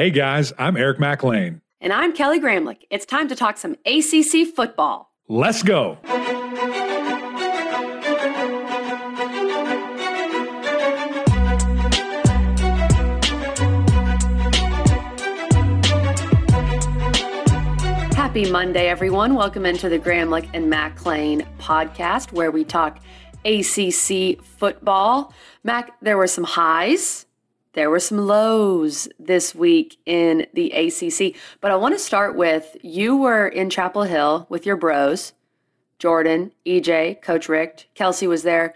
Hey guys, I'm Eric Mac Lain. And I'm Kelly Gramlich. It's time to talk some ACC football. Let's go. Happy Monday, everyone. Welcome into the Gramlich and Mac Lain podcast where we talk ACC football. Mac, there were some highs, there were some lows this week in the ACC, but I want to start with you were in Chapel Hill with your bros, Jordan, EJ, Coach Rick, Kelsey was there,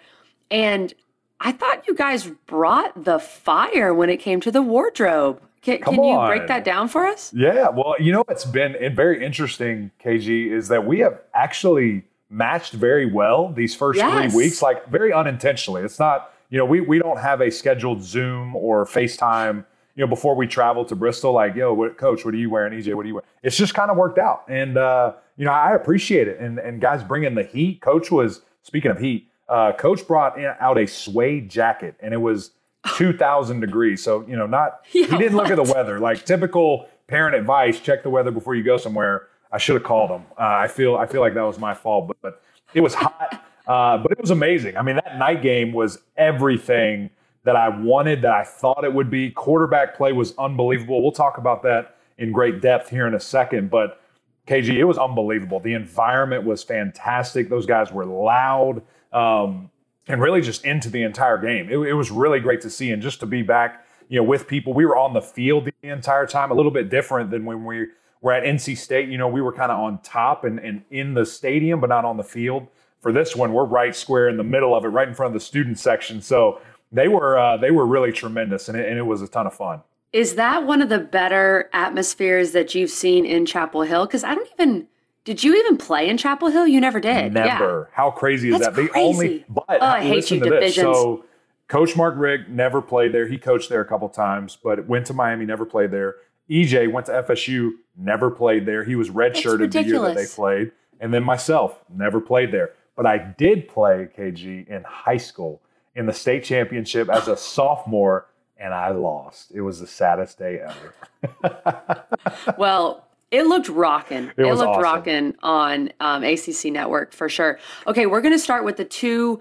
and I thought you guys brought the fire when it came to the wardrobe. Can, can you break that down for us? Yeah, well, you know what's been very interesting, KG, is that we have actually matched very well these first yes. three weeks, like very unintentionally. It's not, you know, we, we don't have a scheduled Zoom or FaceTime, you know, before we travel to Bristol, like, yo, what, coach, what are you wearing? EJ, what are you wearing? It's just kind of worked out. And, uh, you know, I appreciate it. And, and guys bringing the heat. Coach was, speaking of heat, uh, coach brought out a suede jacket and it was – 2000 degrees. So, you know, not, he didn't look at the weather. Like typical parent advice, check the weather before you go somewhere. I should have called him. Uh, I feel, I feel like that was my fault, but, but it was hot. Uh, but it was amazing. I mean, that night game was everything that I wanted, that I thought it would be. Quarterback play was unbelievable. We'll talk about that in great depth here in a second. But KG, it was unbelievable. The environment was fantastic. Those guys were loud. Um, and really just into the entire game. It, it, was really great to see and just to be back, you know, with people. We were on the field the entire time, a little bit different than when we were at NC State. You know, we were kind of on top and, and in the stadium, but not on the field. For this one, we're right square in the middle of it, right in front of the student section. So they were uh, they were really tremendous, and it, and it was a ton of fun. Is that one of the better atmospheres that you've seen in Chapel Hill? Because I don't even did you even play in Chapel Hill? You never did. Never. Yeah. How crazy is That's that? Crazy. only but oh, I hate you, divisions. this. So Coach Mark Richt never played there. He coached there a couple times, but went to Miami, never played there. EJ went to FSU, never played there. He was redshirted the year that they played. And then myself, never played there. But I did play KG in high school in the state championship as a sophomore, and I lost. It was the saddest day ever. well, it looked rocking. It, it looked awesome. rocking on um, ACC Network for sure. Okay, we're going to start with the two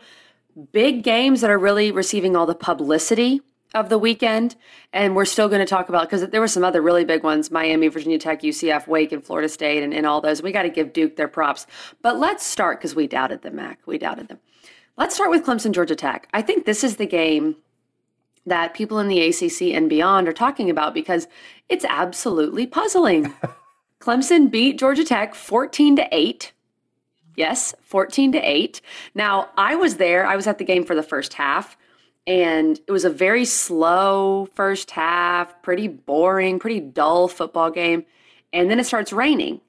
big games that are really receiving all the publicity of the weekend. And we're still going to talk about because there were some other really big ones Miami, Virginia Tech, UCF, Wake, and Florida State, and, and all those. We got to give Duke their props. But let's start because we doubted them, Mac. We doubted them. Let's start with Clemson, Georgia Tech. I think this is the game that people in the ACC and beyond are talking about because it's absolutely puzzling. Clemson beat Georgia Tech 14 to 8. Yes, 14 to 8. Now, I was there. I was at the game for the first half, and it was a very slow first half, pretty boring, pretty dull football game. And then it starts raining.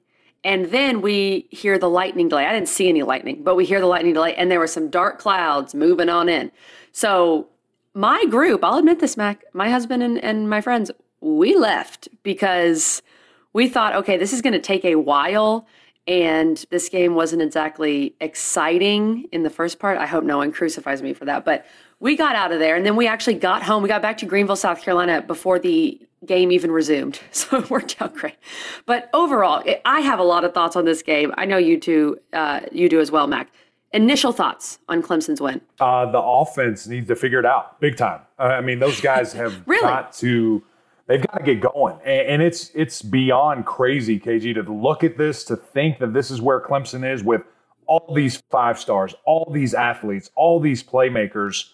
And then we hear the lightning delay. I didn't see any lightning, but we hear the lightning delay, and there were some dark clouds moving on in. So, my group, I'll admit this, Mac, my husband and, and my friends, we left because we thought, okay, this is going to take a while. And this game wasn't exactly exciting in the first part. I hope no one crucifies me for that. But we got out of there and then we actually got home. We got back to Greenville, South Carolina before the game even resumed. So it worked out great. But overall, I have a lot of thoughts on this game. I know you too, uh, you do as well, Mac. Initial thoughts on Clemson's win? Uh, the offense needs to figure it out big time. Uh, I mean, those guys have really? got to they've got to get going. And, and, it's it's beyond crazy, KG, to look at this, to think that this is where Clemson is with all these five stars, all these athletes, all these playmakers,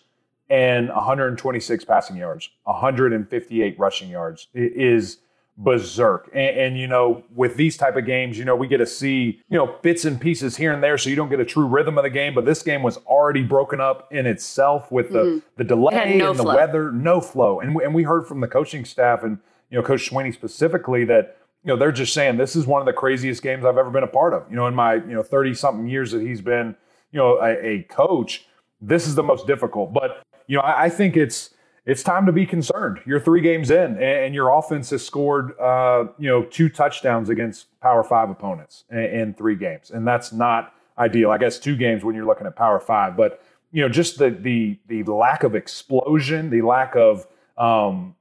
and 126 passing yards, 158 rushing yards. It is – berserk. And, and, you know, with these type of games, you know, we get to see you know bits and pieces here and there, so you don't get a true rhythm of the game. But this game was already broken up in itself with the mm-hmm. the delay no and the weather, no flow. And we, and we heard from the coaching staff and you know Coach Swinney specifically that you know they're just saying this is one of the craziest games I've ever been a part of. You know, in my you know thirty something years that he's been you know a, a coach, this is the most difficult. But you know, I, I think it's it's time to be concerned. You're three games in, and your offense has scored, uh, you know, two touchdowns against Power Five opponents in, in, three games, and that's not ideal. I guess two games when you're looking at Power Five, but you know, just the the the lack of explosion, the lack of um,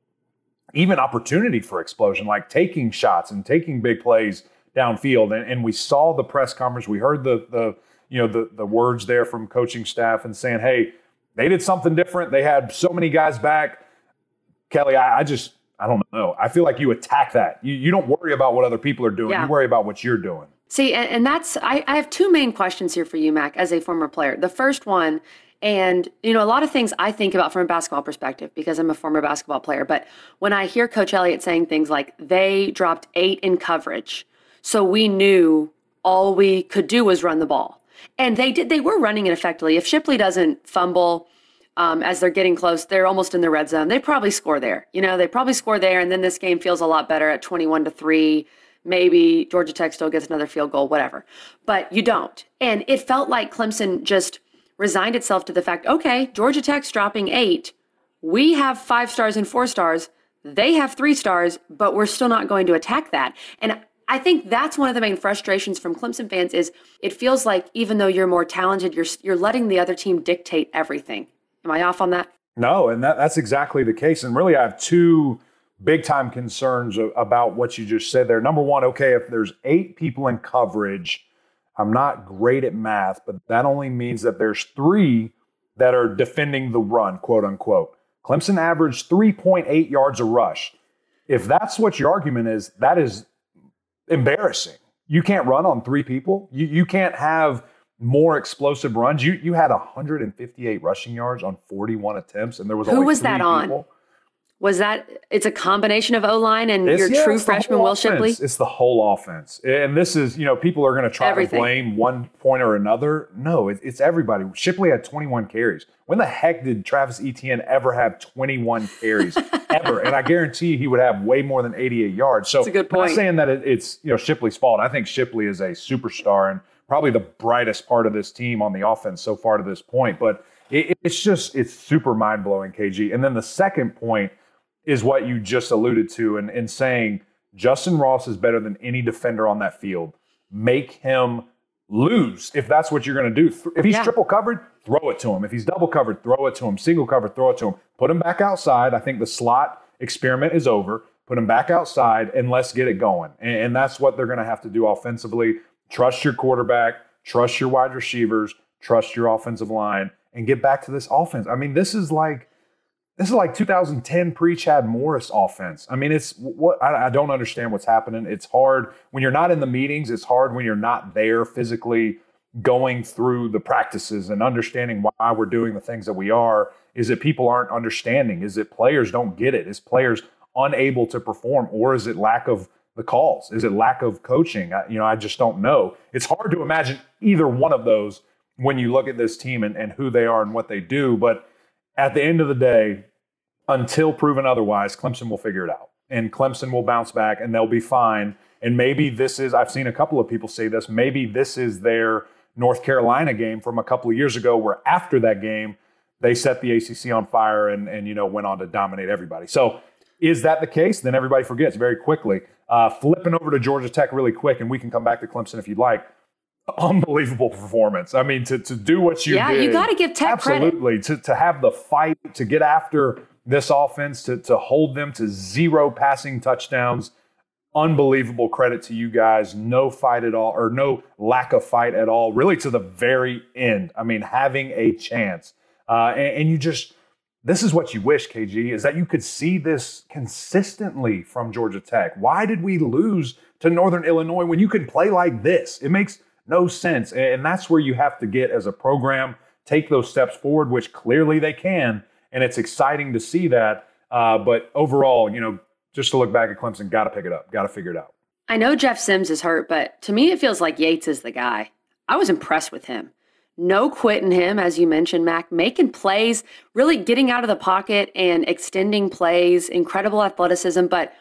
even opportunity for explosion, like taking shots and taking big plays downfield. And, and we saw the press conference. We heard the the you know the the words there from coaching staff and saying, "Hey, they did something different. They had so many guys back." Kelly, I, I just I don't know. I feel like you attack that. You you don't worry about what other people are doing. Yeah. You worry about what you're doing. See, and, and that's I, I have two main questions here for you, Mac, as a former player. The first one and, you know, a lot of things I think about from a basketball perspective because I'm a former basketball player. But when I hear Coach Elliott saying things like they dropped eight in coverage, so we knew all we could do was run the ball. And they did, they were running it effectively. If Shipley doesn't fumble um, as they're getting close, they're almost in the red zone. They probably score there. You know, they probably score there. And then this game feels a lot better at 21 to 3 maybe Georgia Tech still gets another field goal, whatever. But you don't. And it felt like Clemson just resigned itself to the fact okay, Georgia Tech's dropping eight. We have five stars and four stars. They have three stars, but we're still not going to attack that. And I think that's one of the main frustrations from Clemson fans is it feels like even though you're more talented, you're you're letting the other team dictate everything. Am I off on that? No, and that, that's exactly the case. And really, I have two big time concerns about what you just said there. Number one, okay, if there's eight people in coverage I'm not great at math, but that only means that there's three that are defending the run, quote unquote. Clemson averaged 3.8 yards a rush. If that's what your argument is, that is embarrassing. You can't run on three people. You, you can't have more explosive runs. You you had 158 rushing yards on 41 attempts, and there was who was that people. on? Was that it's a combination of O line and it's, your yeah, true freshman Will. Shipley? It's the whole offense, and this is you know people are going to try Everything. to blame one point or another. No, it, it's everybody. Shipley had 21 carries. When the heck did Travis Etienne ever have 21 carries ever? And I guarantee you he would have way more than 88 yards. So That's a good point. I'm not saying that it, it's you know Shipley's fault. I think Shipley is a superstar and probably the brightest part of this team on the offense so far to this point. But it, it's just it's super mind blowing, KG. And then the second point is what you just alluded to and, and saying Justin Ross is better than any defender on that field. Make him lose if that's what you're going to do. If he's yeah. triple covered, throw it to him. If he's double covered, throw it to him. Single covered, throw it to him. Put him back outside. I think the slot experiment is over. Put him back outside and let's get it going. And, and that's what they're going to have to do offensively. Trust your quarterback, trust your wide receivers, trust your offensive line, and get back to this offense. I mean, this is like this is like 2010 pre Chad Morris offense. I mean, it's what I, I, don't understand what's happening. It's hard when you're not in the meetings. It's hard when you're not there physically going through the practices and understanding why we're doing the things that we are. Is it people aren't understanding? Is it players don't get it? Is players unable to perform, or is it lack of the calls? Is it lack of coaching? I, you know, I just don't know. It's hard to imagine either one of those when you look at this team and, and who they are and what they do. But at the end of the day, until proven otherwise, Clemson will figure it out. And Clemson will bounce back and they'll be fine. And maybe this is, I've seen a couple of people say this, maybe this is their North Carolina game from a couple of years ago, where after that game, they set the ACC on fire and, and you know, went on to dominate everybody. So is that the case? Then everybody forgets very quickly. Uh, flipping over to Georgia Tech really quick, and we can come back to Clemson if you'd like. Unbelievable performance. I mean, to, to do what you yeah, did. you got to give Tech absolutely credit. to to have the fight to get after this offense to, to hold them to zero passing touchdowns. Unbelievable credit to you guys. No fight at all, or no lack of fight at all, really to the very end. I mean, having a chance. Uh, and, and you just, this is what you wish, KG, is that you could see this consistently from Georgia Tech. Why did we lose to Northern Illinois when you can play like this? It makes no sense. And that's where you have to get as a program, take those steps forward, which clearly they can and it's exciting to see that. Uh, but overall, you know, just to look back at Clemson, got to pick it up, got to figure it out. I know Jeff Sims is hurt, but to me, it feels like Yates is the guy. I was impressed with him. No quitting him, as you mentioned, Mac, making plays, really getting out of the pocket and extending plays, incredible athleticism, but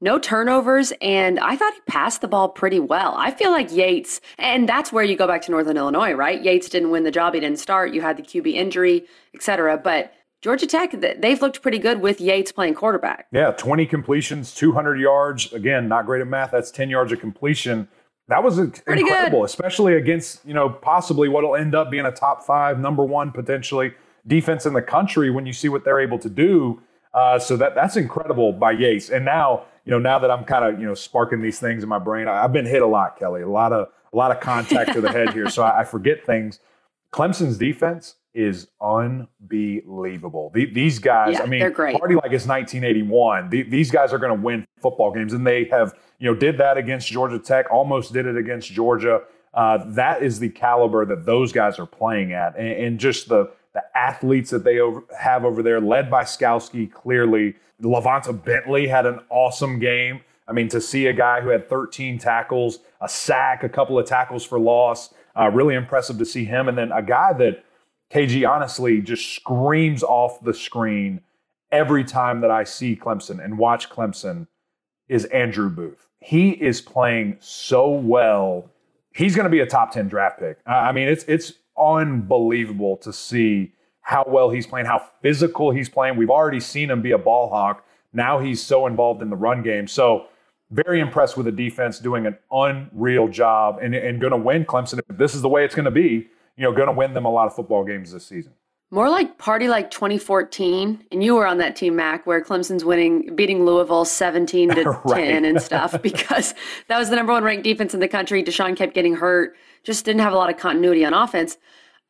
no turnovers. And I thought he passed the ball pretty well. I feel like Yates, and that's where you go back to Northern Illinois, right? Yates didn't win the job. He didn't start. You had the QB injury, et cetera. But Georgia Tech, they've looked pretty good with Yates playing quarterback. Yeah, 20 completions, 200 yards. Again, not great at math. That's 10 yards of completion. That was pretty incredible, good. especially against, you know, possibly what'll end up being a top five, number one potentially defense in the country when you see what they're able to do. Uh, so that that's incredible by Yates. And now, you know, now that I'm kind of you know sparking these things in my brain, I, have been hit a lot, Kelly. A lot of a lot of contact to the head here, so I, I, forget things. Clemson's defense is unbelievable. The, these guys, yeah, I mean, they're great. party like it's 1981. The, these guys are going to win football games, and they have you know did that against Georgia Tech, almost did it against Georgia. Uh, that is the caliber that those guys are playing at, and, and just the the athletes that they over, have over there, led by Skalski, clearly. LaVonta Bentley had an awesome game. I mean, to see a guy who had 13 tackles, a sack, a couple of tackles for loss, uh, really impressive to see him. And then a guy that KG honestly just screams off the screen every time that I see Clemson and watch Clemson is Andrew Booth. He is playing so well. He's going to be a top 10 draft pick. I mean, it's it's unbelievable to see how well he's playing, how physical he's playing. We've already seen him be a ball hawk. Now he's so involved in the run game. So very impressed with the defense doing an unreal job and, and going to win Clemson. If this is the way it's going to be, you know, going to win them a lot of football games this season. More like party like 2014, and you were on that team, Mac, where Clemson's winning, beating Louisville 17 to right. 10 and stuff because that was the number one ranked defense in the country. Deshaun kept getting hurt, just didn't have a lot of continuity on offense.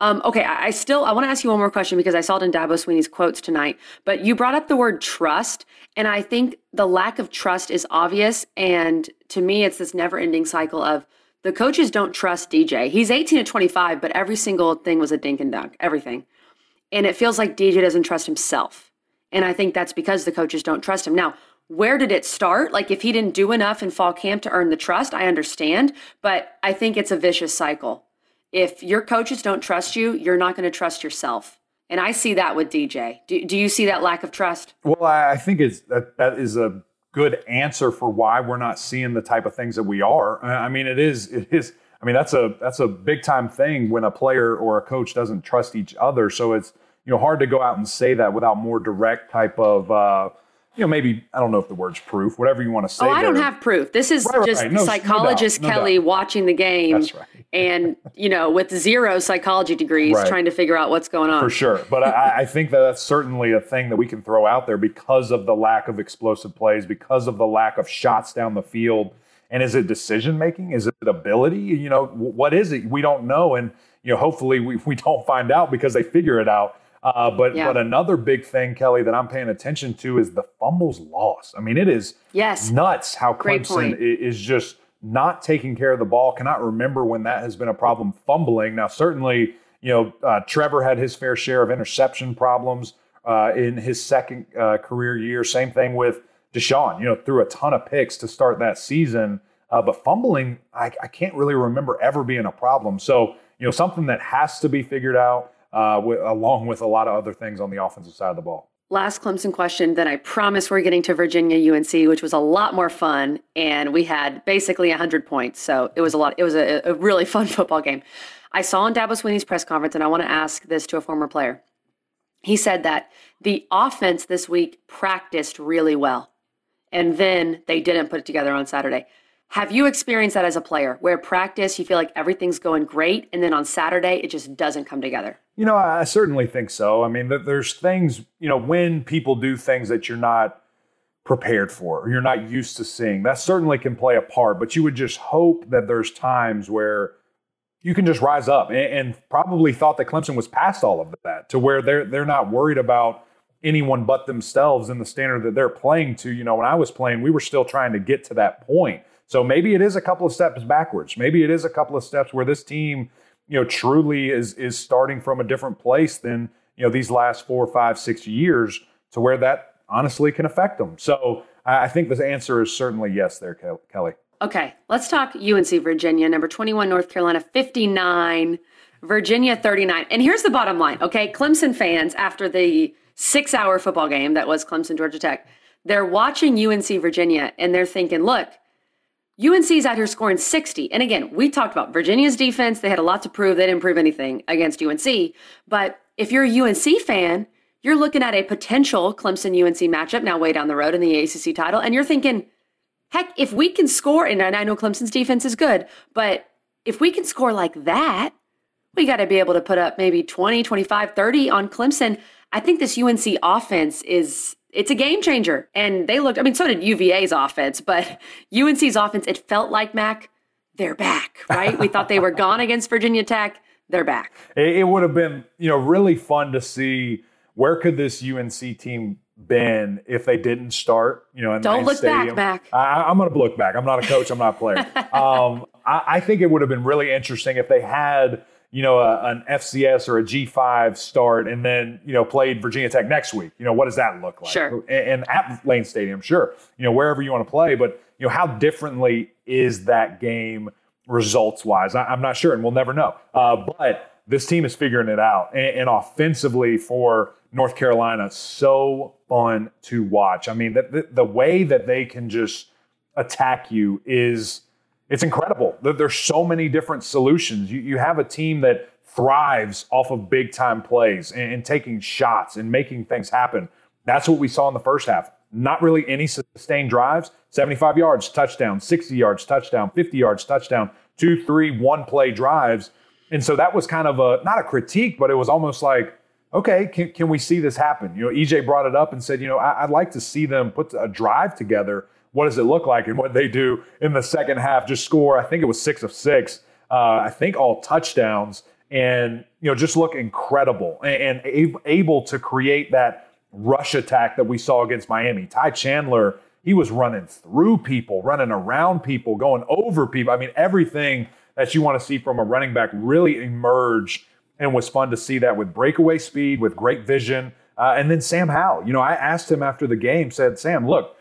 Um, okay, I, I, still I want to ask you one more question because I saw it in Dabo Swinney's quotes tonight. But you brought up the word trust, and I think the lack of trust is obvious. And to me, it's this never-ending cycle of the coaches don't trust DJ. He's 18 to 25, but every single thing was a dink and dunk, everything. And it feels like DJ doesn't trust himself. And I think that's because the coaches don't trust him. Now, where did it start? Like, if he didn't do enough in fall camp to earn the trust, I understand. But I think it's a vicious cycle. If your coaches don't trust you, you're not going to trust yourself. And I see that with DJ. Do, do you see that lack of trust? Well, I think it's that, that is a good answer for why we're not seeing the type of things that we are. I mean, it is it is. I mean, that's a that's a big time thing when a player or a coach doesn't trust each other. So it's you know hard to go out and say that without more direct type of uh, you know, maybe I don't know if the word's proof, whatever you want to say. Oh, I don't have proof. This is right, just right. No, psychologist no doubt, no Kelly doubt. watching the game, right. And you know, with zero psychology degrees, trying to figure out what's going on. For sure, but I, I, think that that's certainly a thing that we can throw out there because of the lack of explosive plays, because of the lack of shots down the field. And is it decision making? Is it ability? You know, what is it? We don't know, and you know, hopefully we, we don't find out because they figure it out. Uh, but yeah. but another big thing, Kelly, that I'm paying attention to is the fumbles lost. I mean, it is yes nuts how Clemson is just not taking care of the ball. Cannot remember when that has been a problem. Fumbling now, certainly, you know, uh, Trevor had his fair share of interception problems uh, in his second uh, career year. Same thing with Deshaun. You know, threw a ton of picks to start that season, uh, but fumbling, I, I can't really remember ever being a problem. So you know, something that has to be figured out uh, along with a lot of other things on the offensive side of the ball. Last Clemson question, then I promise we're getting to Virginia UNC, which was a lot more fun, and we had basically 100 points. So it was a lot. It was a, a really fun football game. I saw in Dabo Swinney's press conference, and I want to ask this to a former player. He said that the offense this week practiced really well, and then they didn't put it together on Saturday. Have you experienced that as a player where practice you feel like everything's going great and then on Saturday it just doesn't come together? You know, I certainly think so. I mean, there's things, you know, when people do things that you're not prepared for or you're not used to seeing, that certainly can play a part, but you would just hope that there's times where you can just rise up and, and probably thought that Clemson was past all of that to where they're they're not worried about anyone but themselves in the standard that they're playing to. You know, when I was playing, we were still trying to get to that point. So maybe it is a couple of steps backwards. Maybe it is a couple of steps where this team, you know, truly is is starting from a different place than you know these last four, five, six years, to where that honestly can affect them. So I think the answer is certainly yes, there, Kelly. Okay, let's talk UNC Virginia, number 21, North Carolina 59, Virginia 39. And here's the bottom line, okay? Clemson fans, after the six hour football game that was Clemson, Georgia Tech, they're watching UNC Virginia and they're thinking, look, UNC's out here scoring 60. And again, we talked about Virginia's defense. They had a lot to prove. They didn't prove anything against UNC. But if you're a UNC fan, you're looking at a potential Clemson UNC matchup now way down the road in the ACC title. And you're thinking, heck, if we can score, and I know Clemson's defense is good, but if we can score like that, we got to be able to put up maybe 20, 25, 30 on Clemson. I think this UNC offense is it's a game changer. And they looked, I mean, so did UVA's offense, but UNC's offense, it felt like Mac, they're back, right? we thought they were gone against Virginia Tech. They're back. It, it would have been, you know, really fun to see where could this UNC team been if they didn't start, you know, in Don't look stadium. back, Mac. I, am going to look back. I'm not a coach. I'm not a player. um, I, I, think it would have been really interesting if they had, you know, a, an FCS or a G5 start and then, you know, played Virginia Tech next week. You know, what does that look like? Sure. And, and at Lane Stadium, sure. You know, wherever you want to play, but you know, how differently is that game results wise? I, am not sure, and we'll never know. Uh, but this team is figuring it out, and, and offensively for North Carolina, so fun to watch. I mean, the, the, the way that they can just attack you is it's incredible. That there's so many different solutions. You, you have a team that thrives off of big time plays and, and, taking shots and making things happen. That's what we saw in the first half. Not really any sustained drives. 75 yards, touchdown, 60 yards, touchdown, 50 yards, touchdown, two, three, one play drives. And so that was kind of a, not a critique, but it was almost like, okay, can, can we see this happen? You know, EJ brought it up and said, you know, I, would like to see them put a drive together. What does it look like? And what they do in the second half, just score, I think it was six of six, uh, I think all touchdowns, and, you know, just look incredible and, and able to create that rush attack that we saw against Miami. Ty Chandler, he was running through people, running around people, going over people. I mean, everything that you want to see from a running back really emerged and was fun to see that with breakaway speed, with great vision. Uh, and then Sam Howell, you know, I asked him after the game, said, Sam, look,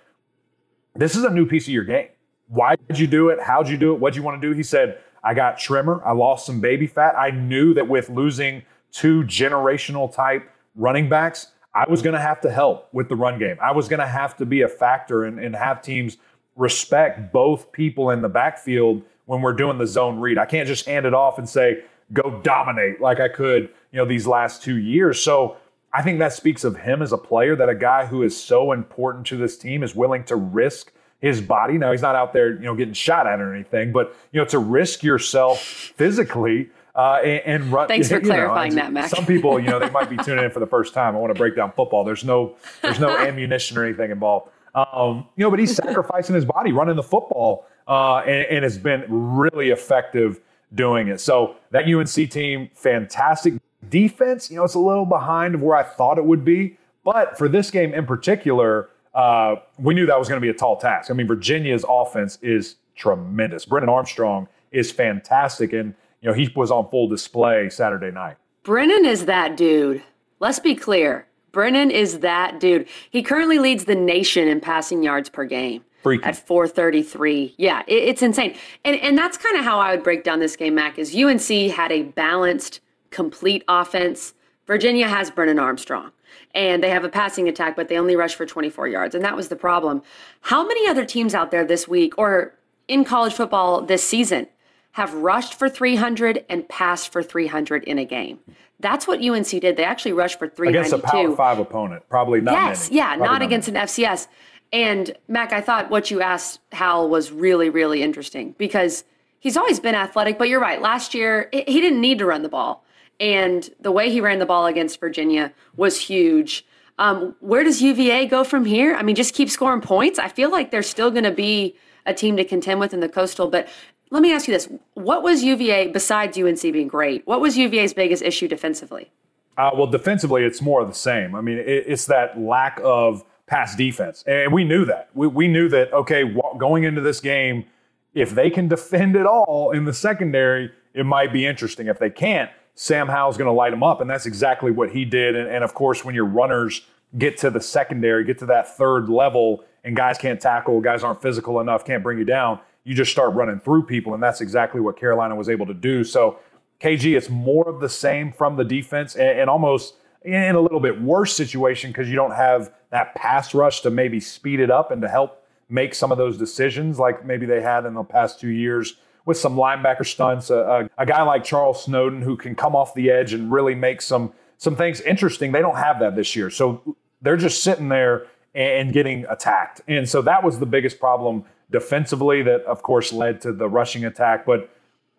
this is a new piece of your game. Why did you do it? How'd you do it? What'd you want to do? He said, I got trimmer. I lost some baby fat. I knew that with losing two generational type running backs, I was going to have to help with the run game. I was going to have to be a factor and, and have teams respect both people in the backfield when we're doing the zone read. I can't just hand it off and say, go dominate like I could, you know, these last two years. So I think that speaks of him as a player that a guy who is so important to this team is willing to risk his body. Now he's not out there, you know, getting shot at or anything, but you know, to risk yourself physically uh, and, and, run. Thanks for clarifying know, that, Mac. Some people, you know, they might be tuning in for the first time. I want to break down football. There's no, there's no ammunition or anything involved. Um, you know, but he's sacrificing his body running the football, uh, and, and has been really effective doing it. So that UNC team, fantastic defense. You know, it's a little behind of where I thought it would be, but for this game in particular, uh, we knew that was going to be a tall task. I mean, Virginia's offense is tremendous. Brennan Armstrong is fantastic, and you know he was on full display Saturday night. Brennan is that dude. Let's be clear. Brennan is that dude. He currently leads the nation in passing yards per game. Freaky. at 433. Yeah, it, it's insane. And and that's kind of how I would break down this game, Mac, is UNC had a balanced, complete offense. Virginia has Brennan Armstrong. And they have a passing attack, but they only rush for 24 yards. And that was the problem. How many other teams out there this week or in college football this season have rushed for 300 and passed for 300 in a game? That's what UNC did. They actually rushed for 392. Against a Power Five opponent, probably not. Yes, many. yeah, probably not, not against many. an FCS. And Mac, I thought what you asked Howell was really, really interesting because he's always been athletic, but you're right. Last year, he didn't need to run the ball. And the way he ran the ball against Virginia was huge. Um, where does UVA go from here? I mean, just keep scoring points. I feel like they're still going to be a team to contend with in the Coastal. But let me ask you this: What was UVA besides UNC being great? What was UVA's biggest issue defensively? Uh, well, defensively, it's more of the same. I mean, it, it's that lack of pass defense. And we knew that. We, we knew that, okay, going into this game, if they can defend it all in the secondary, it might be interesting. If they can't, Sam Howell's going to light them up. And that's exactly what he did. And, and, of course, when your runners get to the secondary, get to that third level, and guys can't tackle, guys aren't physical enough, can't bring you down, you just start running through people. And that's exactly what Carolina was able to do. So, KG, it's more of the same from the defense and, and almost in a little bit worse situation because you don't have that pass rush to maybe speed it up and to help make some of those decisions like maybe they had in the past two years with some linebacker stunts. A, a, a guy like Charles Snowden who can come off the edge and really make some some things interesting. They don't have that this year, so they're just sitting there and getting attacked. And so that was the biggest problem defensively that, of course, led to the rushing attack. But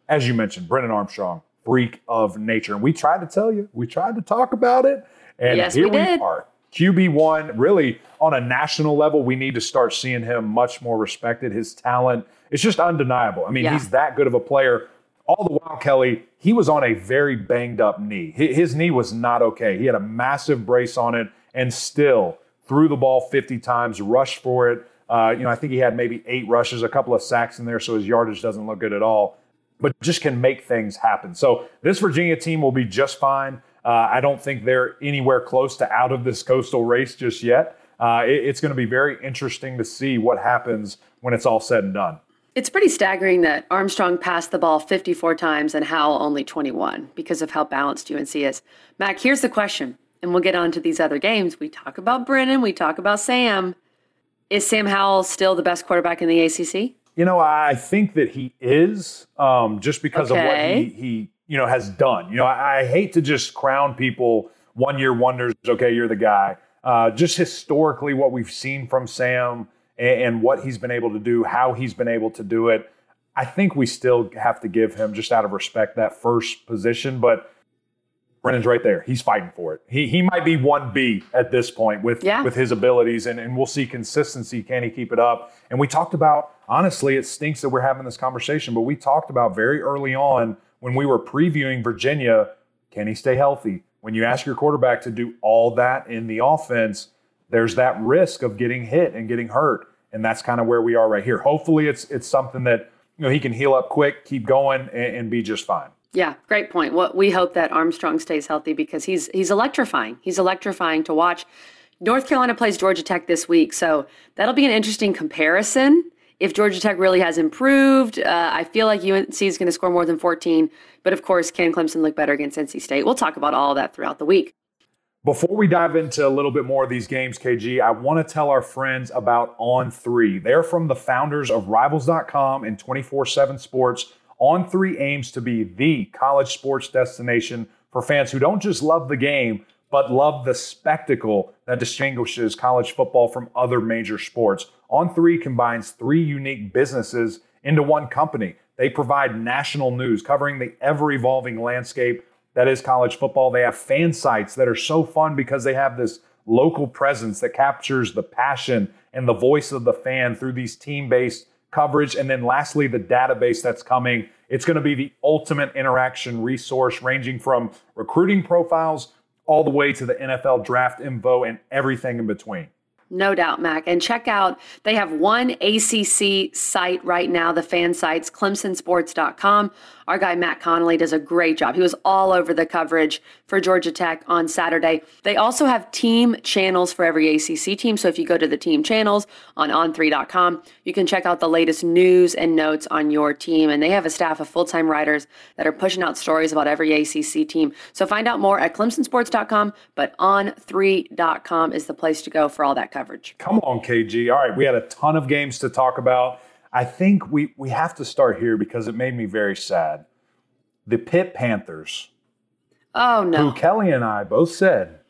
as you mentioned, Brennan Armstrong, freak of nature. And we tried to tell you, we tried to talk about it, and yes, here we, we are. QB1, really on a national level, we need to start seeing him much more respected. His talent is just undeniable. I mean, yeah. he's that good of a player. All the while, Kelly, he was on a very banged up knee. His knee was not okay. He had a massive brace on it and still threw the ball 50 times, rushed for it. Uh, you know, I think he had maybe eight rushes, a couple of sacks in there, so his yardage doesn't look good at all, but just can make things happen. So this Virginia team will be just fine. Uh, I don't think they're anywhere close to out of this coastal race just yet. Uh, it, it's going to be very interesting to see what happens when it's all said and done. It's pretty staggering that Armstrong passed the ball 54 times and Howell only 21 because of how balanced UNC is. Mac, here's the question, and we'll get on to these other games. We talk about Brennan, we talk about Sam. Is Sam Howell still the best quarterback in the ACC? You know, I think that he is, um, just because okay. of what he, he you know has done. You know, I, I hate to just crown people one year wonders. Okay, you're the guy. Uh, just historically, what we've seen from Sam and, and what he's been able to do, how he's been able to do it. I think we still have to give him, just out of respect, that first position. But Brennan's right there. He's fighting for it. He he might be one B at this point with yeah. with his abilities, and, and we'll see consistency. Can he keep it up? And we talked about honestly, it stinks that we're having this conversation, but we talked about very early on when we were previewing Virginia, can he stay healthy? When you ask your quarterback to do all that in the offense, there's that risk of getting hit and getting hurt. And that's kind of where we are right here. Hopefully it's it's something that you know he can heal up quick, keep going, and, and be just fine. Yeah, great point. What we hope that Armstrong stays healthy because he's he's electrifying. He's electrifying to watch. North Carolina plays Georgia Tech this week, so that'll be an interesting comparison if Georgia Tech really has improved, uh, I feel like UNC is going to score more than 14. But of course, can Clemson look better against NC State? We'll talk about all of that throughout the week. Before we dive into a little bit more of these games, KG, I want to tell our friends about On3. They're from the founders of Rivals.com and 24 7 Sports. On3 aims to be the college sports destination for fans who don't just love the game, but love the spectacle that distinguishes college football from other major sports. On3 combines three unique businesses into one company. They provide national news covering the ever evolving landscape that is college football. They have fan sites that are so fun because they have this local presence that captures the passion and the voice of the fan through these team based coverage. And then lastly, the database that's coming. It's going to be the ultimate interaction resource ranging from recruiting profiles all the way to the NFL draft info and everything in between. No doubt, Mac. And check out, they have one ACC site right now, the fan sites, clemsonsports.com. Our guy Matt Connolly does a great job. He was all over the coverage for Georgia Tech on Saturday. They also have team channels for every ACC team. So if you go to the team channels on on3.com, you can check out the latest news and notes on your team. And they have a staff of full time writers that are pushing out stories about every ACC team. So find out more at clemsonsports.com, but on3.com is the place to go for all that coverage. Come on, KG. All right, we had a ton of games to talk about. I think we, we have to start here because it made me very sad. The Pitt Panthers. Oh, no. Who Kelly and I both said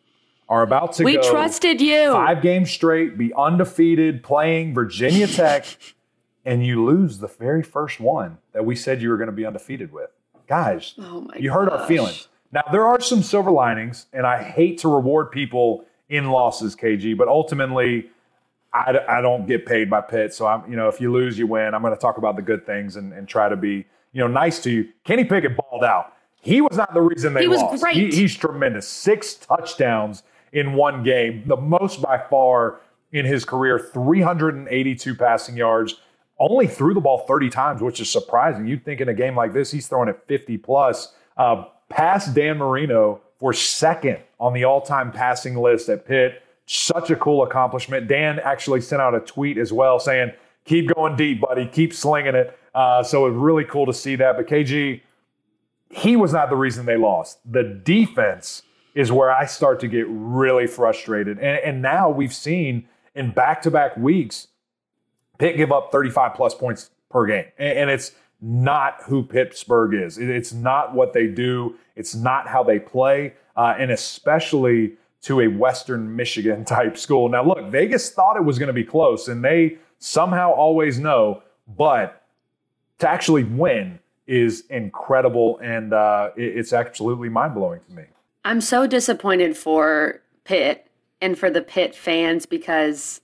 are about to we trusted you. Five games straight, be undefeated, playing Virginia Tech, and you lose the very first one that we said you were going to be undefeated with. Guys, oh you hurt our feelings. Now, there are some silver linings, and I hate to reward people in losses, KG, but ultimately, I, I don't get paid by Pitt. So I'm, you know, if you lose, you win. I'm going to talk about the good things and, and try to be, you know, nice to you. Kenny Pickett balled out. He was not the reason they he lost. Was great. He, he's tremendous. Six touchdowns in one game, the most by far in his career. 382 passing yards. Only threw the ball 30 times, which is surprising. You'd think in a game like this, he's throwing it 50 plus. Uh, passed Dan Marino for second on the all-time passing list at Pitt such a cool accomplishment. Dan actually sent out a tweet as well saying, keep going deep, buddy, keep slinging it. Uh, so it's really cool to see that. But KG, he was not the reason they lost. The defense is where I start to get really frustrated. And, and now we've seen in back to back weeks, Pitt give up 35 plus points per game. And, and it's not who Pittsburgh is. It, it's not what they do, it's not how they play. Uh, and especially to a Western Michigan type school. Now, look, Vegas thought it was going to be close, and they somehow always know, but to actually win is incredible, and uh, it's absolutely mind blowing to me. I'm so disappointed for Pitt and for the Pitt fans because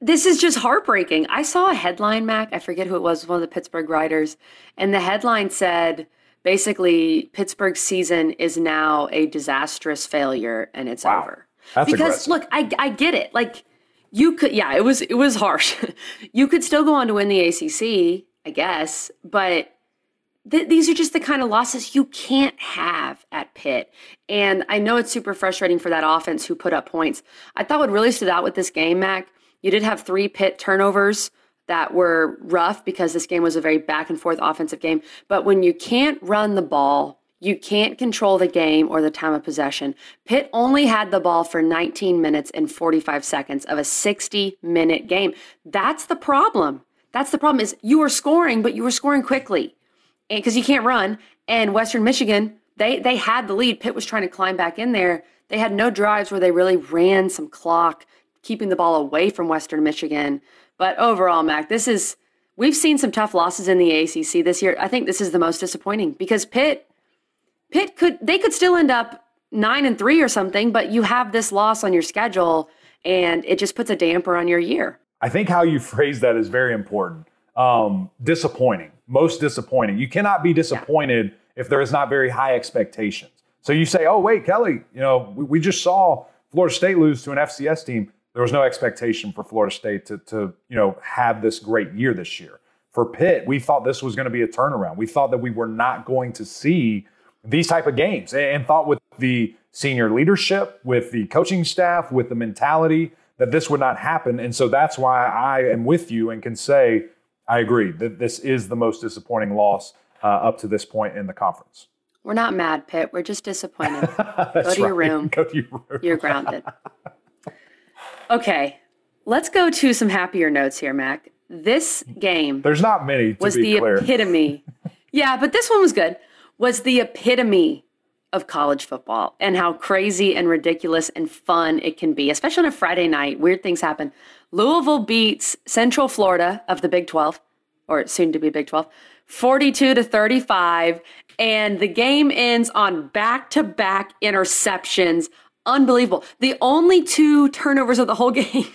this is just heartbreaking. I saw a headline, Mac. I forget who it was, one of the Pittsburgh writers, and the headline said basically Pittsburgh's season is now a disastrous failure and it's wow. over. That's because aggressive. look, I I get it. Like you could, yeah, it was it was harsh. you could still go on to win the ACC, I guess, but th- these are just the kind of losses you can't have at Pitt. And I know it's super frustrating for that offense who put up points. I thought what really stood out with this game, Mac, you did have three Pitt turnovers that were rough because this game was a very back and forth offensive game. But when you can't run the ball, you can't control the game or the time of possession. Pitt only had the ball for 19 minutes and 45 seconds of a 60 minute game. That's the problem. That's the problem is you were scoring, but you were scoring quickly because you can't run. And Western Michigan, they they had the lead. Pitt was trying to climb back in there. They had no drives where they really ran some clock, keeping the ball away from Western Michigan. But overall, Mac, this is we've seen some tough losses in the ACC this year. I think this is the most disappointing because Pitt Pitt could they could still end up 9 and 3 or something, but you have this loss on your schedule and it just puts a damper on your year. I think how you phrase that is very important. Um, disappointing most disappointing. You cannot be disappointed yeah. if there is not very high expectations. So you say, oh, wait, Kelly, you know, we, we, just saw Florida State lose to an FCS team. There was no expectation for Florida State to, to, you know, have this great year this year. For Pitt, we thought this was going to be a turnaround. We thought that we were not going to see these type of games and, thought with the senior leadership, with the coaching staff, with the mentality that this would not happen. And so that's why I am with you and can say, I agree that this is the most disappointing loss uh, up to this point in the conference. We're not mad, Pitt. We're just disappointed. go to right. your room. Go to your room. You're grounded. okay, let's go to some happier notes here, Mac. This game. There's not many. was the clear. epitome. yeah, but this one was good. Was the epitome of college football and how crazy and ridiculous and fun it can be, especially on a Friday night. Weird things happen. Louisville beats Central Florida of the Big 12, or soon to be Big 12, 42 to 35. And the game ends on back to back interceptions. Unbelievable. The only two turnovers of the whole game,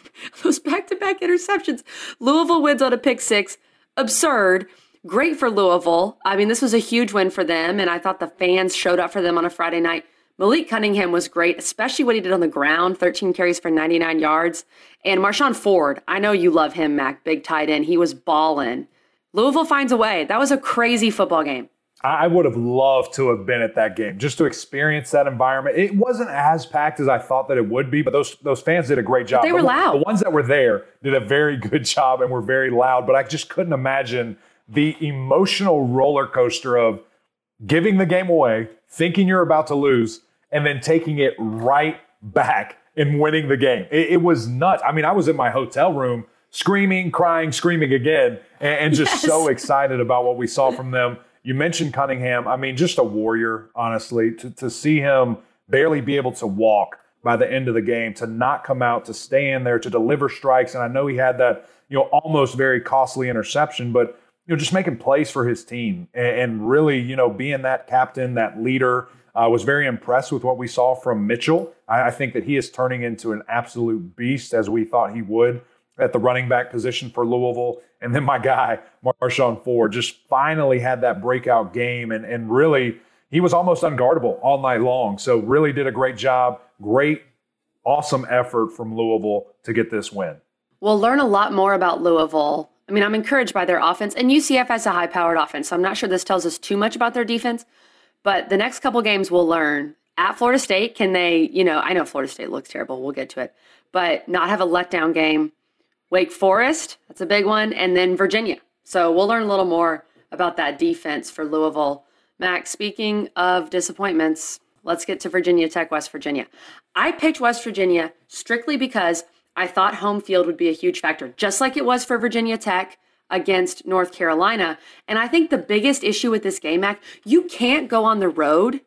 those back to back interceptions. Louisville wins on a pick six. Absurd. Great for Louisville. I mean, this was a huge win for them, and I thought the fans showed up for them on a Friday night. Malik Cunningham was great, especially what he did on the ground 13 carries for 99 yards. And Marshon Ford, I know you love him, Mac, big tight end. He was balling. Louisville finds a way. That was a crazy football game. I would have loved to have been at that game just to experience that environment. It wasn't as packed as I thought that it would be, but those those fans did a great job. But they were the, loud. The ones that were there did a very good job and were very loud, but I just couldn't imagine the emotional roller coaster of giving the game away, thinking you're about to lose, and then taking it right back and winning the game. It, it was nuts. I mean, I was in my hotel room screaming, crying, screaming again, and, and just yes. so excited about what we saw from them. You mentioned Cunningham. I mean, just a warrior, honestly, to, to see him barely be able to walk by the end of the game, to not come out, to stay in there, to deliver strikes. And I know he had that, you know, almost very costly interception, but, you know, just making plays for his team and, and really, you know, being that captain, that leader, I uh, was very impressed with what we saw from Mitchell. I, I, think that he is turning into an absolute beast as we thought he would at the running back position for Louisville. And then my guy, Marshon Ford, just finally had that breakout game and, and really he was almost unguardable all night long. So really did a great job. Great, awesome effort from Louisville to get this win. We'll learn a lot more about Louisville. I mean, I'm encouraged by their offense, and UCF has a high powered offense. So I'm not sure this tells us too much about their defense. But the next couple games we'll learn. At Florida State, can they, you know, I know Florida State looks terrible. We'll get to it. But not have a letdown game. Wake Forest, that's a big one. And then Virginia. So we'll learn a little more about that defense for Louisville. Max, speaking of disappointments, let's get to Virginia Tech, West Virginia. I picked West Virginia strictly because I thought home field would be a huge factor, just like it was for Virginia Tech against North Carolina. And I think the biggest issue with this game, Mac, you can't go on the road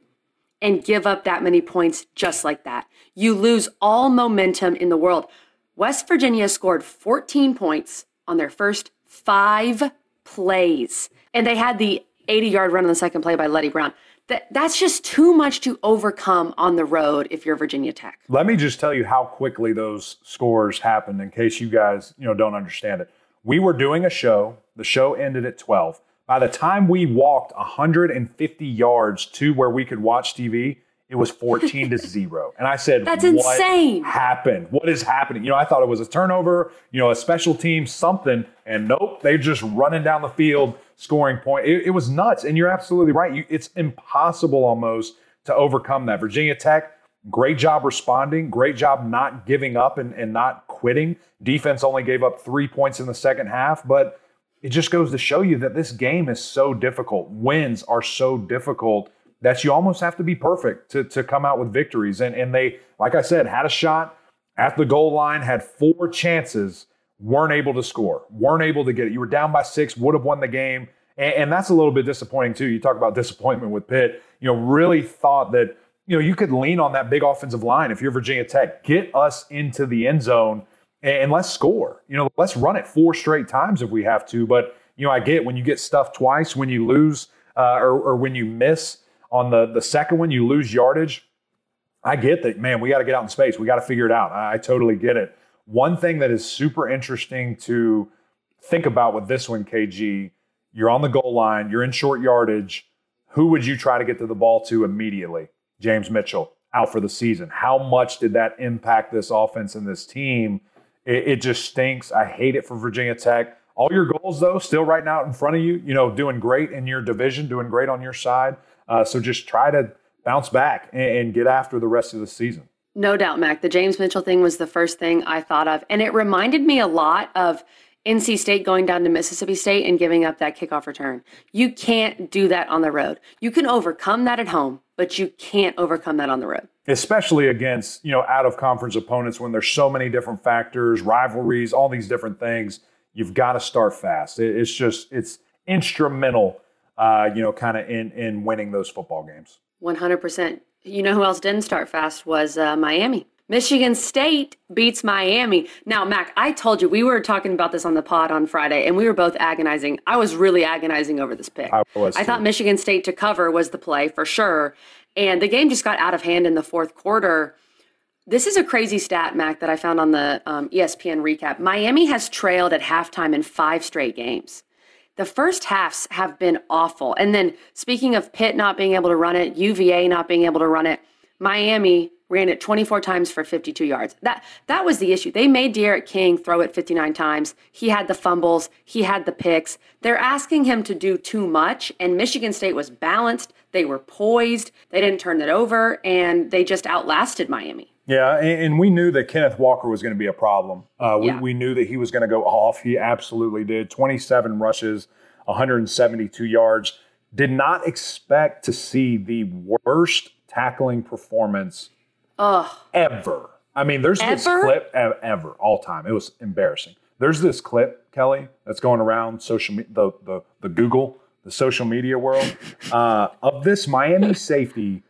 and give up that many points just like that. You lose all momentum in the world. West Virginia scored 14 points on their first five plays, and they had the 80 yard run on the second play by Leddie Brown. that that's just too much to overcome on the road if you're Virginia Tech. Let me just tell you how quickly those scores happened in case you guys, you know, don't understand it. We were doing a show. The show ended at 12. By the time we walked 150 yards to where we could watch TV, it was 14 to 0. And I said, That's insane. happened? What is happening? You know, I thought it was a turnover, you know, a special team, something. And nope, they're just running down the field, scoring point. It, it was nuts. And you're absolutely right. You, it's impossible almost to overcome that. Virginia Tech, great job responding, great job not giving up and, and not quitting. Defense only gave up three points in the second half, but it just goes to show you that this game is so difficult. Wins are so difficult that you almost have to be perfect to, to come out with victories. And, and they, like I said, had a shot at the goal line, had four chances, weren't able to score, weren't able to get it. You were down by six, would have won the game. And, and that's a little bit disappointing too. You talk about disappointment with Pitt. You know, really thought that, you know, you could lean on that big offensive line if you're Virginia Tech. Get us into the end zone and let's score. You know, let's run it four straight times if we have to. But, you know, I get when you get stuffed twice, when you lose uh, or, or when you miss on the the second one, you lose yardage. I get that, man. We got to get out in space. We got to figure it out. I, I totally get it. One thing that is super interesting to think about with this one, KG, you're on the goal line, you're in short yardage. Who would you try to get to the ball to immediately? James Mitchell out for the season. How much did that impact this offense and this team? It, it, just stinks. I hate it for Virginia Tech. All your goals, though, still right now in front of you. You know, doing great in your division, doing great on your side. Uh, so just try to bounce back and, and get after the rest of the season. No doubt, Mac. The James Mitchell thing was the first thing I thought of. And it reminded me a lot of NC State going down to Mississippi State and giving up that kickoff return. You can't do that on the road. You can overcome that at home, but you can't overcome that on the road. Especially against, you know, out of conference opponents when there's so many different factors, rivalries, all these different things. You've got to start fast. It's just, it's instrumental uh, you know, kind of in in winning those football games. One hundred percent. You know who else didn't start fast was uh, Miami. Michigan State beats Miami. Now, Mac, I told you we were talking about this on the pod on Friday, and we were both agonizing. I was really agonizing over this pick. I was. I thought Michigan State to cover was the play for sure, and the game just got out of hand in the fourth quarter. This is a crazy stat, Mac, that I found on the um, ESPN recap. Miami has trailed at halftime in five straight games the first halves have been awful. And then speaking of Pitt not being able to run it, UVA not being able to run it, Miami ran it 24 times for 52 yards. That that was the issue. They made D'Eriq King throw it 59 times. He had the fumbles, he had the picks. They're asking him to do too much and Michigan State was balanced. They were poised. They didn't turn it over and they just outlasted Miami. Yeah, and, we knew that Kenneth Walker was going to be a problem. Uh, we, yeah. we knew that he was going to go off. He absolutely did. 27 rushes, 172 yards. Did not expect to see the worst tackling performance Ugh. ever. I mean, there's ever? this clip ever, all time. It was embarrassing. There's this clip, Kelly, that's going around social me- the, the the Google, the social media world, uh, of this Miami safety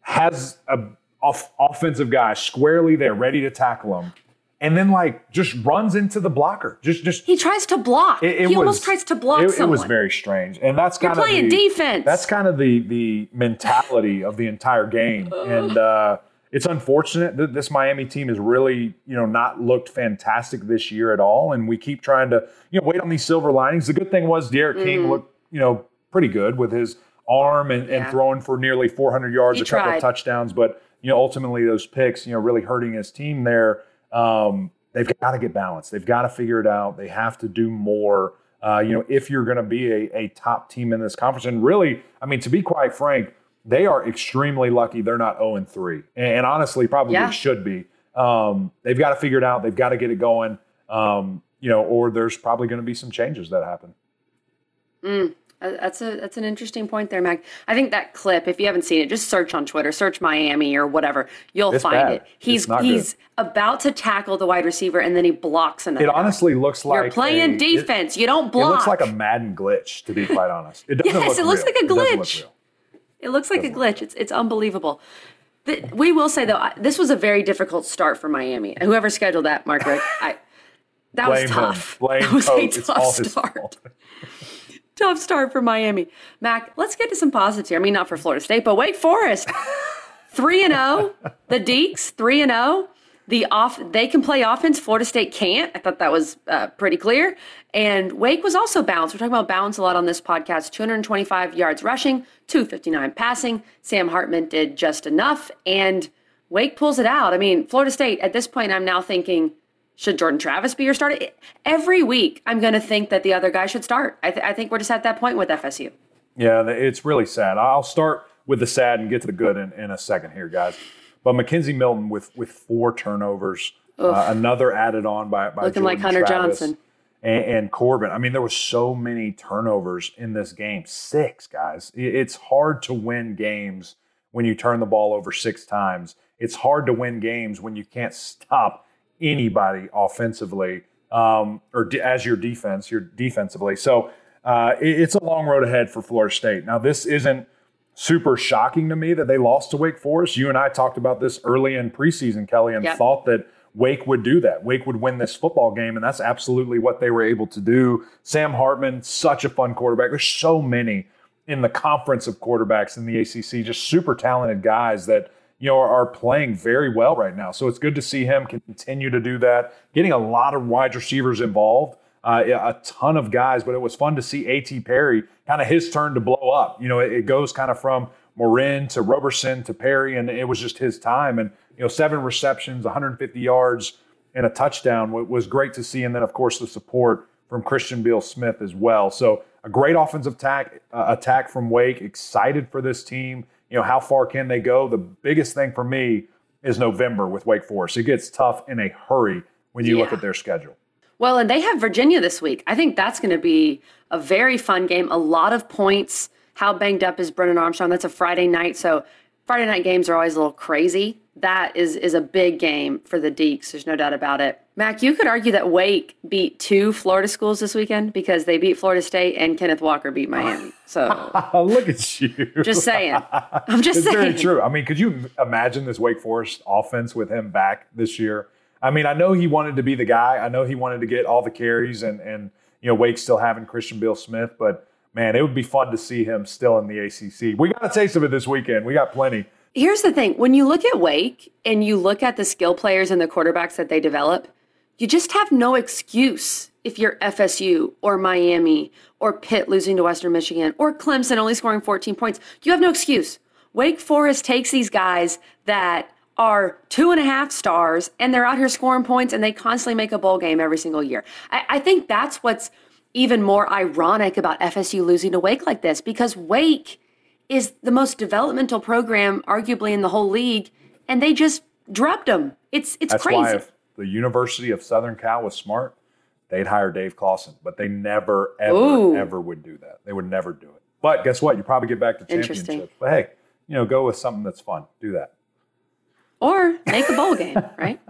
has a off, offensive guy squarely there, ready to tackle him, and then like just runs into the blocker. Just just he tries to block. It, it he was, almost tries to block. It, it, was very strange, and that's kind You're of playing the, defense. That's kind of the the mentality of the entire game, and uh, it's unfortunate that this Miami team has really you know not looked fantastic this year at all, and we keep trying to you know wait on these silver linings. The good thing was D'Eriq mm. King looked you know pretty good with his arm and, yeah. and throwing for nearly 400 yards, he a couple tried. of touchdowns, but you know, ultimately those picks, you know, really hurting his team there. Um, they've got to get balanced. They've got to figure it out. They have to do more. Uh, you know, if you're going to be a, a top team in this conference, and really, I mean, to be quite frank, they are extremely lucky they're not 0 and 3, and, honestly, probably yeah. should be. Um, they've got to figure it out. They've got to get it going. Um, you know, or there's probably going to be some changes that happen. Mm. That's a that's an interesting point there, Mac. I think that clip, if you haven't seen it, just search on Twitter, search Miami or whatever, you'll it's find bad. it. He's he's good. about to tackle the wide receiver and then he blocks another. It honestly looks like you're playing a, defense. It, you don't block. It looks like a Madden glitch, to be quite honest. It doesn't yes, look it looks real. like a glitch. It, it looks like a glitch. It's it's unbelievable. we will say though, this was a very difficult start for Miami. Whoever scheduled that, Mark Richt, I that Blame was tough. Blame that was coach. a tough start. tough start for Miami. Mac, let's get to some positives here. I mean, not for Florida State, but Wake Forest. 3 and 0. The Deacs 3 and 0. The off they can play offense. Florida State can't. I thought that was uh, pretty clear. And Wake was also balanced. We're talking about balance a lot on this podcast. 225 yards rushing, 259 passing. Sam Hartman did just enough, and Wake pulls it out. I mean, Florida State. At this point, I'm now thinking should Jordan Travis be your starter? Every week, I'm going to think that the other guy should start. I, th- I, think we're just at that point with FSU. Yeah, it's really sad. I'll start with the sad and get to the good in, in a second here, guys. But McKenzie Milton with with four turnovers, uh, another added on by, by looking Jordan like Hunter Travis Johnson and, and, Corbin. I mean, there were so many turnovers in this game. Six guys. It's hard to win games when you turn the ball over six times. It's hard to win games when you can't stop anybody offensively um, or as your defense, your defensively. So uh, it, it's a long road ahead for Florida State. Now, this isn't super shocking to me that they lost to Wake Forest. You and I talked about this early in preseason, Kelly, and yep. thought that Wake would do that. Wake would win this football game, and that's absolutely what they were able to do. Sam Hartman, such a fun quarterback. There's so many in the conference of quarterbacks in the ACC, just super talented guys that you know, are, playing very well right now. So it's good to see him continue to do that, getting a lot of wide receivers involved. Uh, a ton of guys, but it was fun to see A.T. Perry kind of his turn to blow up. You know, it, it goes kind of from Morin to Roberson to Perry, and it was just his time. And, you know, seven receptions, 150 yards, and a touchdown was great to see. And then, of course, the support from Christian Beal Smith as well. So a great offensive attack, uh, attack from Wake. Excited for this team you know, how far can they go? The biggest thing for me is November with Wake Forest. It gets tough in a hurry when you yeah. look at their schedule. Well, and they have Virginia this week. I think that's going to be a very fun game. A lot of points. How banged up is Brennan Armstrong? That's a Friday night. So Friday night games are always a little crazy. That is is a big game for the Deacs. There's no doubt about it. Mac, you could argue that Wake beat two Florida schools this weekend because they beat Florida State and Kenneth Walker beat Miami. So look at you. Just saying. I'm just saying. it's saying. very true. I mean, could you imagine this Wake Forest offense with him back this year? I mean, I know he wanted to be the guy. I know he wanted to get all the carries and and you know Wake still having Christian Beal Smith, but man, it would be fun to see him still in the ACC. We got a taste of it this weekend. We got plenty. Here's the thing: when you look at Wake and you look at the skill players and the quarterbacks that they develop you just have no excuse if you're FSU or Miami or Pitt losing to Western Michigan or Clemson only scoring 14 points. You have no excuse. Wake Forest takes these guys that are two and a half stars and they're out here scoring points and they constantly make a bowl game every single year. I, I think that's what's even more ironic about FSU losing to Wake like this because Wake is the most developmental program arguably in the whole league and they just dropped them. It's it's that's crazy the University of Southern Cal was smart, they'd hire Dave Clawson, but they never, ever, Ooh. ever would do that. They would never do it. But guess what? You probably get back to championship. But hey, you know, go with something that's fun. Do that. Or make a bowl game, right?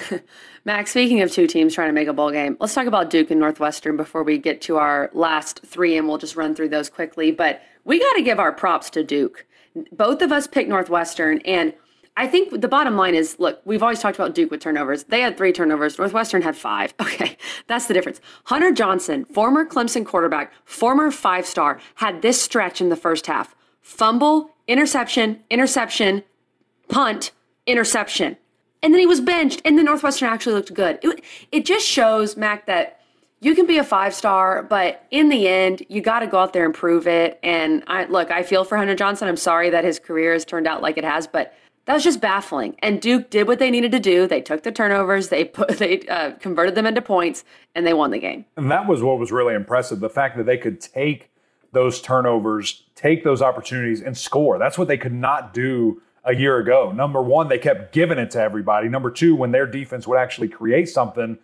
Max, speaking of two teams trying to make a bowl game, let's talk about Duke and Northwestern before we get to our last three, and we'll just run through those quickly. But we got to give our props to Duke. Both of us picked Northwestern, and I think the bottom line is look, we've always talked about Duke with turnovers. They had three turnovers. Northwestern had five. Okay, that's the difference. Hunter Johnson, former Clemson quarterback, former five star, had this stretch in the first half fumble, interception, interception, punt, interception. And then he was benched, and then Northwestern actually looked good. It, it just shows, Mac, that you can be a five star, but in the end, you got to go out there and prove it. And I look, I feel for Hunter Johnson. I'm sorry that his career has turned out like it has, but that was just baffling. And Duke did what they needed to do. They took the turnovers, they put, they uh, converted them into points, and they won the game. And that was what was really impressive: the fact that they could take those turnovers, take those opportunities, and score. That's what they could not do a year ago. Number one, they kept giving it to everybody. Number two, when their defense would actually create something,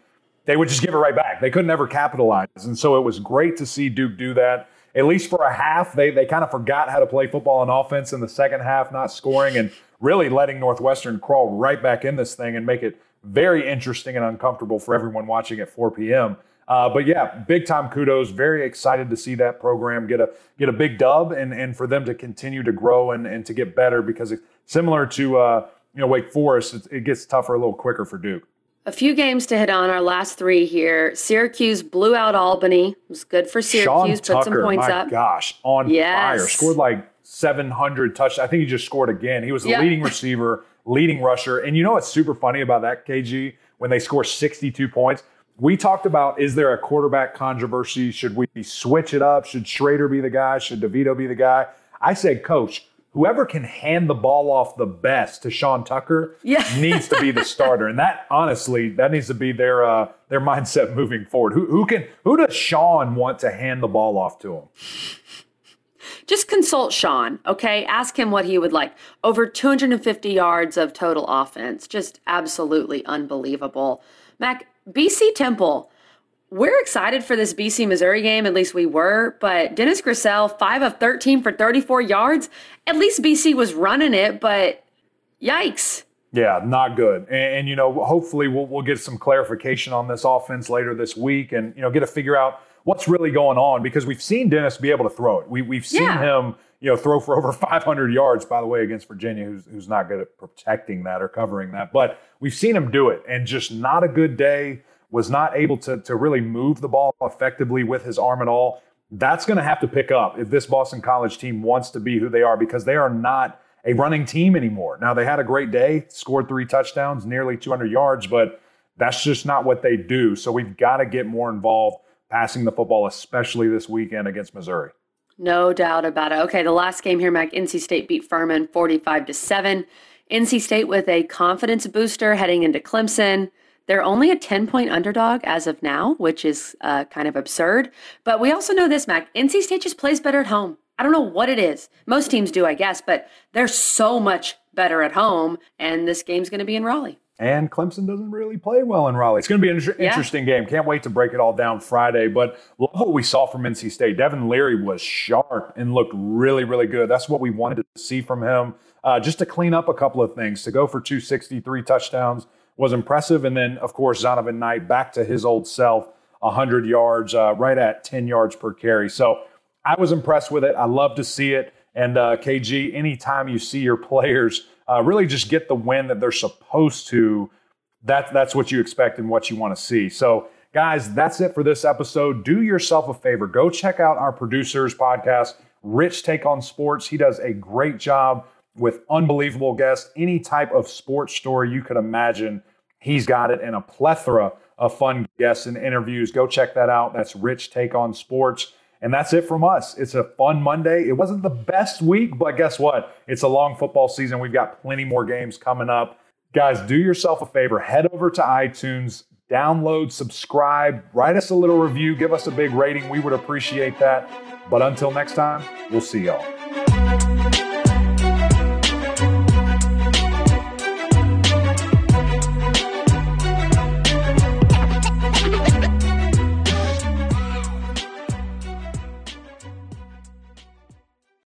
they would just give it right back. They couldn't ever capitalize. And so it was great to see Duke do that. At least for a half, they they kind of forgot how to play football and offense in the second half, not scoring and really letting Northwestern crawl right back in this thing and make it very interesting and uncomfortable for everyone watching at 4 p.m. Uh, but yeah, big time kudos. Very excited to see that program get a get a big dub and and for them to continue to grow and, and to get better because similar to uh, you know Wake Forest, it, it gets tougher a little quicker for Duke. A few games to hit on our last three here. Syracuse blew out Albany. It was good for Syracuse. Sean put some points up. Oh my up. Gosh, on yes. fire. Scored like 700 touch. I think he just scored again. He was the yep. leading receiver, leading rusher. And you know what's super funny about that, KG? When they score 62 points, we talked about is there a quarterback controversy? Should we switch it up? Should Shrader be the guy? Should DeVito be the guy? I said, coach, whoever can hand the ball off the best to Sean Tucker yeah. needs to be the starter. And that honestly, that needs to be their uh, their mindset moving forward. Who who can who does Sean want to hand the ball off to him? Just consult Sean, okay? Ask him what he would like. Over 250 yards of total offense. Just absolutely unbelievable. Mac, BC Temple we're excited for this BC Missouri game. At least we were. But Dennis Grosel, five of 13 for 34 yards. At least BC was running it, but yikes. Yeah, not good. And, and, you know, hopefully we'll, we'll get some clarification on this offense later this week and, you know, get to figure out what's really going on because we've seen Dennis be able to throw it. We, we've seen yeah. him, you know, throw for over 500 yards, by the way, against Virginia, who's, who's not good at protecting that or covering that. But we've seen him do it and just not a good day was not able to, to really move the ball effectively with his arm at all. That's going to have to pick up if this Boston College team wants to be who they are because they are not a running team anymore. Now, they had a great day, scored three touchdowns, nearly 200 yards, but that's just not what they do. So we've got to get more involved passing the football, especially this weekend against Missouri. No doubt about it. Okay, the last game here, Mac, NC State beat Furman 45 to 7. NC State with a confidence booster heading into Clemson. They're only a 10 point underdog as of now, which is uh, kind of absurd. But we also know this, Mac. NC State just plays better at home. I don't know what it is. Most teams do, I guess, but they're so much better at home. And this game's going to be in Raleigh. And Clemson doesn't really play well in Raleigh. It's going to be an inter- yeah. interesting game. Can't wait to break it all down Friday. But love what we saw from NC State. Devin Leary was sharp and looked really, really good. That's what we wanted to see from him. Uh, just to clean up a couple of things, to go for 263 touchdowns was impressive. And then, of course, Zonovan Knight back to his old self, 100 yards, uh, right at 10 yards per carry. So I was impressed with it. I love to see it. And uh, KG, anytime you see your players uh, really just get the win that they're supposed to, that, that's what you expect and what you want to see. So, guys, that's it for this episode. Do yourself a favor. Go check out our producer's podcast, Rich Take on Sports. He does a great job with unbelievable guests, any type of sports story you could imagine. He's got it and a plethora of fun guests and interviews. Go check that out. That's Rich Take on Sports. And that's it from us. It's a fun Monday. It wasn't the best week, but guess what? It's a long football season. We've got plenty more games coming up. Guys, do yourself a favor. Head over to iTunes, download, subscribe, write us a little review, give us a big rating. We would appreciate that. But until next time, we'll see y'all.